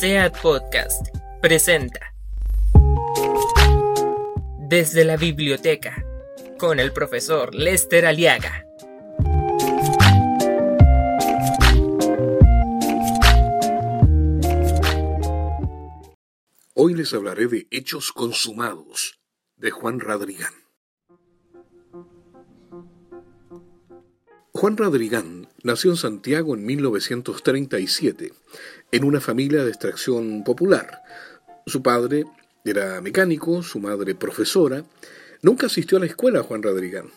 SEAT Podcast presenta Desde la Biblioteca con el profesor Lester Aliaga. Hoy les hablaré de Hechos Consumados de Juan Radrigán. Juan Radrigán nació en Santiago en 1937, en una familia de extracción popular. Su padre era mecánico, su madre profesora. Nunca asistió a la escuela Juan Radrigán,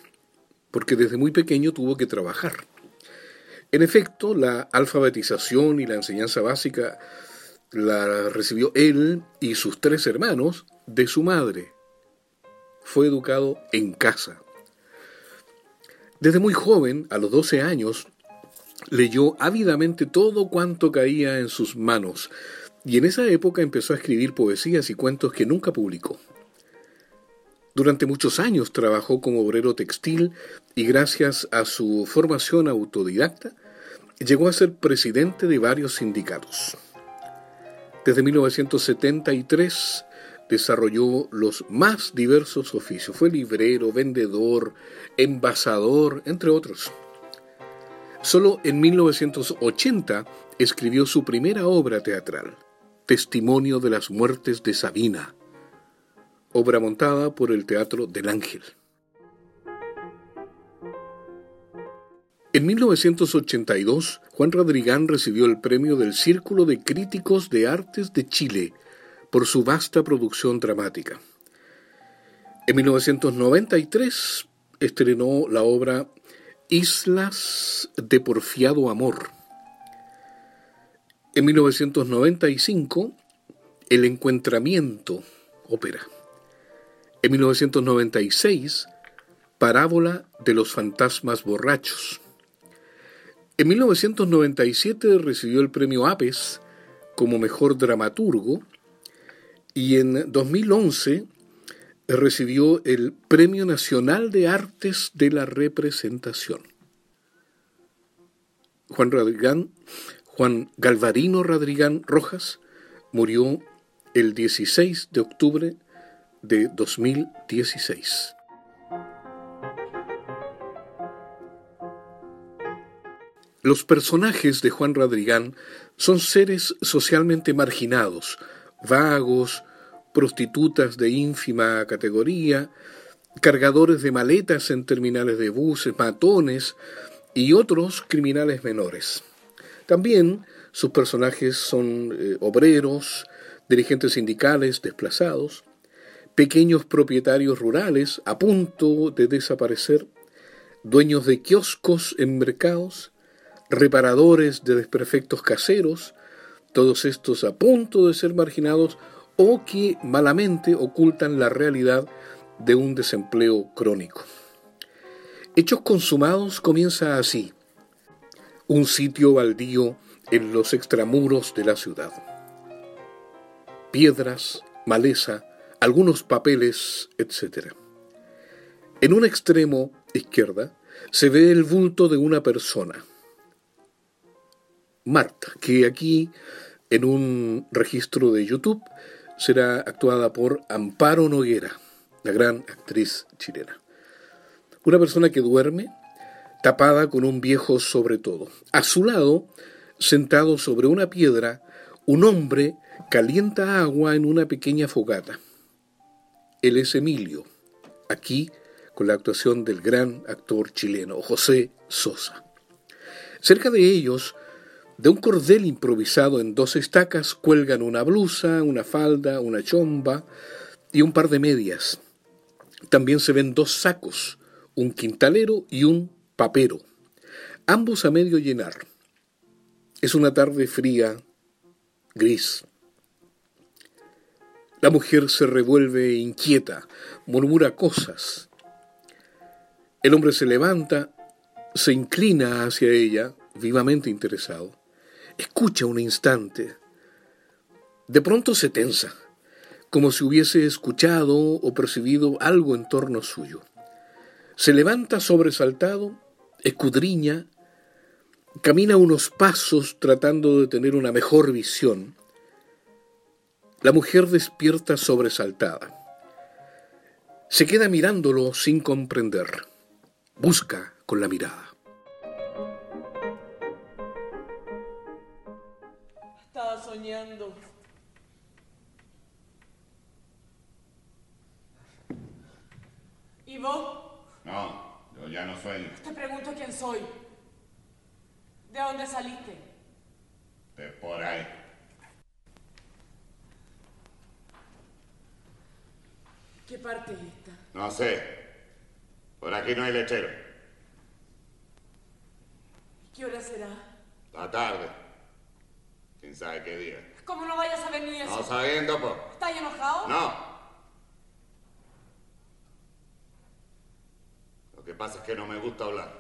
porque desde muy pequeño tuvo que trabajar. En efecto, la alfabetización y la enseñanza básica la recibió él y sus tres hermanos de su madre. Fue educado en casa. Desde muy joven, a los 12 años, leyó ávidamente todo cuanto caía en sus manos, y en esa época empezó a escribir poesías y cuentos que nunca publicó. Durante muchos años trabajó como obrero textil y gracias a su formación autodidacta llegó a ser presidente de varios sindicatos. Desde 1973 desarrolló los más diversos oficios. Fue librero, vendedor, envasador, entre otros. Solo en 1980 escribió su primera obra teatral, Testimonio de las muertes de Sabina, obra montada por el Teatro del Ángel. En 1982, Juan Radrigán recibió el premio del Círculo de Críticos de Artes de Chile por su vasta producción dramática. En 1993 estrenó la obra Islas de Porfiado Amor. En 1995, El Encuentramiento, ópera. En 1996, Parábola de los Fantasmas Borrachos. En 1997 recibió el premio APES como mejor dramaturgo y en 2011 recibió el Premio Nacional de Artes de la Representación. Juan Radrigán, Juan Galvarino Radrigán Rojas murió el 16 de octubre de 2016. Los personajes de Juan Radrigán son seres socialmente marginados, vagos, prostitutas de ínfima categoría, cargadores de maletas en terminales de buses, matones y otros criminales menores. También sus personajes son eh, obreros, dirigentes sindicales desplazados, pequeños propietarios rurales a punto de desaparecer, dueños de kioscos en mercados, reparadores de desperfectos caseros, todos estos a punto de ser marginados o que malamente ocultan la realidad de un desempleo crónico. Hechos Consumados comienza así, un sitio baldío en los extramuros de la ciudad. Piedras, maleza, algunos papeles, etc. En un extremo izquierda se ve el bulto de una persona, Marta, que aquí en un registro de YouTube será actuada por Amparo Noguera, la gran actriz chilena. Una persona que duerme tapada con un viejo sobre todo. A su lado, sentado sobre una piedra, un hombre calienta agua en una pequeña fogata. Él es Emilio, aquí con la actuación del gran actor chileno José Sosa. Cerca de ellos de un cordel improvisado en dos estacas cuelgan una blusa, una falda, una chomba y un par de medias. También se ven dos sacos, un quintalero y un papero, ambos a medio llenar. Es una tarde fría, gris. La mujer se revuelve inquieta, murmura cosas. El hombre se levanta, se inclina hacia ella, vivamente interesado. Escucha un instante. De pronto se tensa, como si hubiese escuchado o percibido algo en torno suyo. Se levanta sobresaltado, escudriña, camina unos pasos tratando de tener una mejor visión, La mujer despierta sobresaltada. Se queda mirándolo sin comprender. Busca con la mirada. Soñando. ¿Y vos? No, yo ya no sueño. Te pregunto quién soy. ¿De dónde saliste? De por ahí. ¿Qué parte es esta? No sé. Por aquí no hay lechero. ¿Qué hora será? La tarde. ¿Quién sabe qué día? ¿Cómo no vayas a ver ni eso? No sabiendo, pues. ¿Estás enojado? No. Lo que pasa es que no me gusta hablar.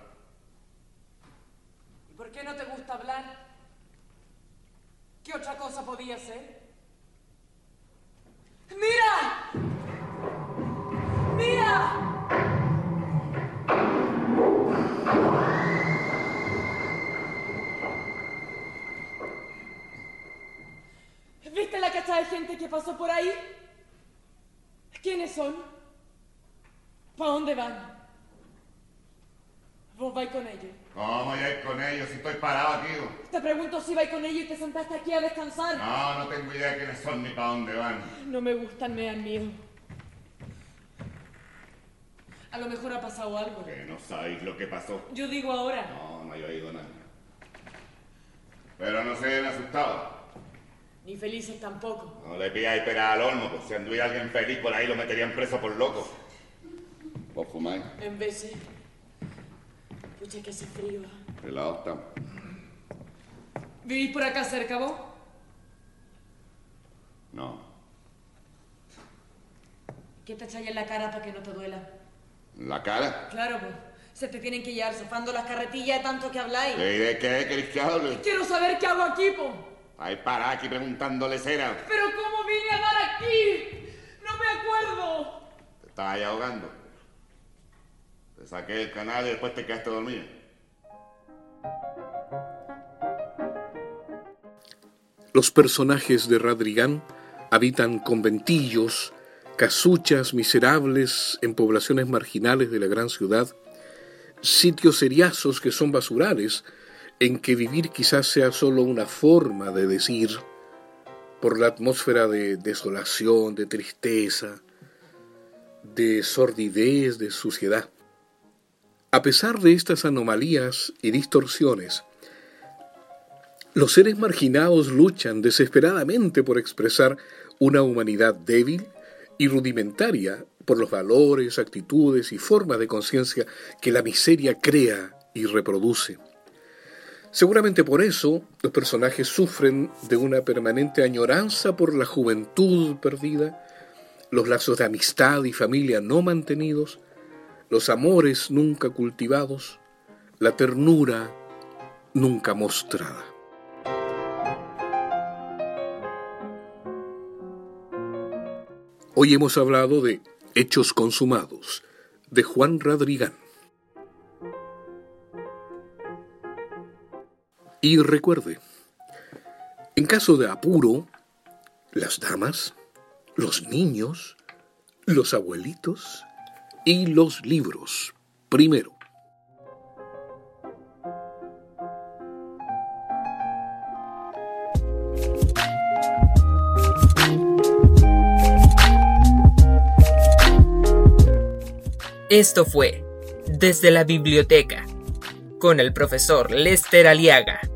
¿Y por qué no te gusta hablar? ¿Qué otra cosa podía ser? ¡Mira! ¡Mira! La gente que pasó por ahí? ¿Quiénes son? ¿Para dónde van? ¿Vos vais con ellos? ¿Cómo a ir con ellos si estoy parado aquí? Te pregunto si vais con ellos y te sentaste aquí a descansar. No, no tengo idea de quiénes son ni para dónde van. No me gustan, me dan miedo. A lo mejor ha pasado algo. Que no sabéis lo que pasó. Yo digo ahora. No, no he oído nada. Pero no se ven asustados. Ni felices tampoco. No le pidáis pera al olmo, pues si anduviera alguien feliz por ahí lo meterían preso por loco. ¿Vos fumáis? En veces. Pucha, que hace frío. Pelados estamos. ¿Vivís por acá cerca vos? No. ¿Qué te echáis en la cara para que no te duela? ¿La cara? Claro, pues. Se te tienen que llevar sofando las carretillas de tanto que habláis. ¿Y de qué queréis que hable? Quiero saber qué hago aquí, po. Ahí para aquí preguntándole cera. Pero ¿cómo vine a dar aquí? No me acuerdo. Te estabas ahí ahogando. Te saqué del canal y después te quedaste dormido. Los personajes de Radrigán habitan conventillos, casuchas miserables en poblaciones marginales de la gran ciudad, sitios seriazos que son basurales, en que vivir quizás sea solo una forma de decir, por la atmósfera de desolación, de tristeza, de sordidez, de suciedad. A pesar de estas anomalías y distorsiones, los seres marginados luchan desesperadamente por expresar una humanidad débil y rudimentaria por los valores, actitudes y formas de conciencia que la miseria crea y reproduce. Seguramente por eso los personajes sufren de una permanente añoranza por la juventud perdida, los lazos de amistad y familia no mantenidos, los amores nunca cultivados, la ternura nunca mostrada. Hoy hemos hablado de Hechos Consumados, de Juan Radrigán. Y recuerde, en caso de apuro, las damas, los niños, los abuelitos y los libros, primero. Esto fue Desde la Biblioteca con el profesor Lester Aliaga.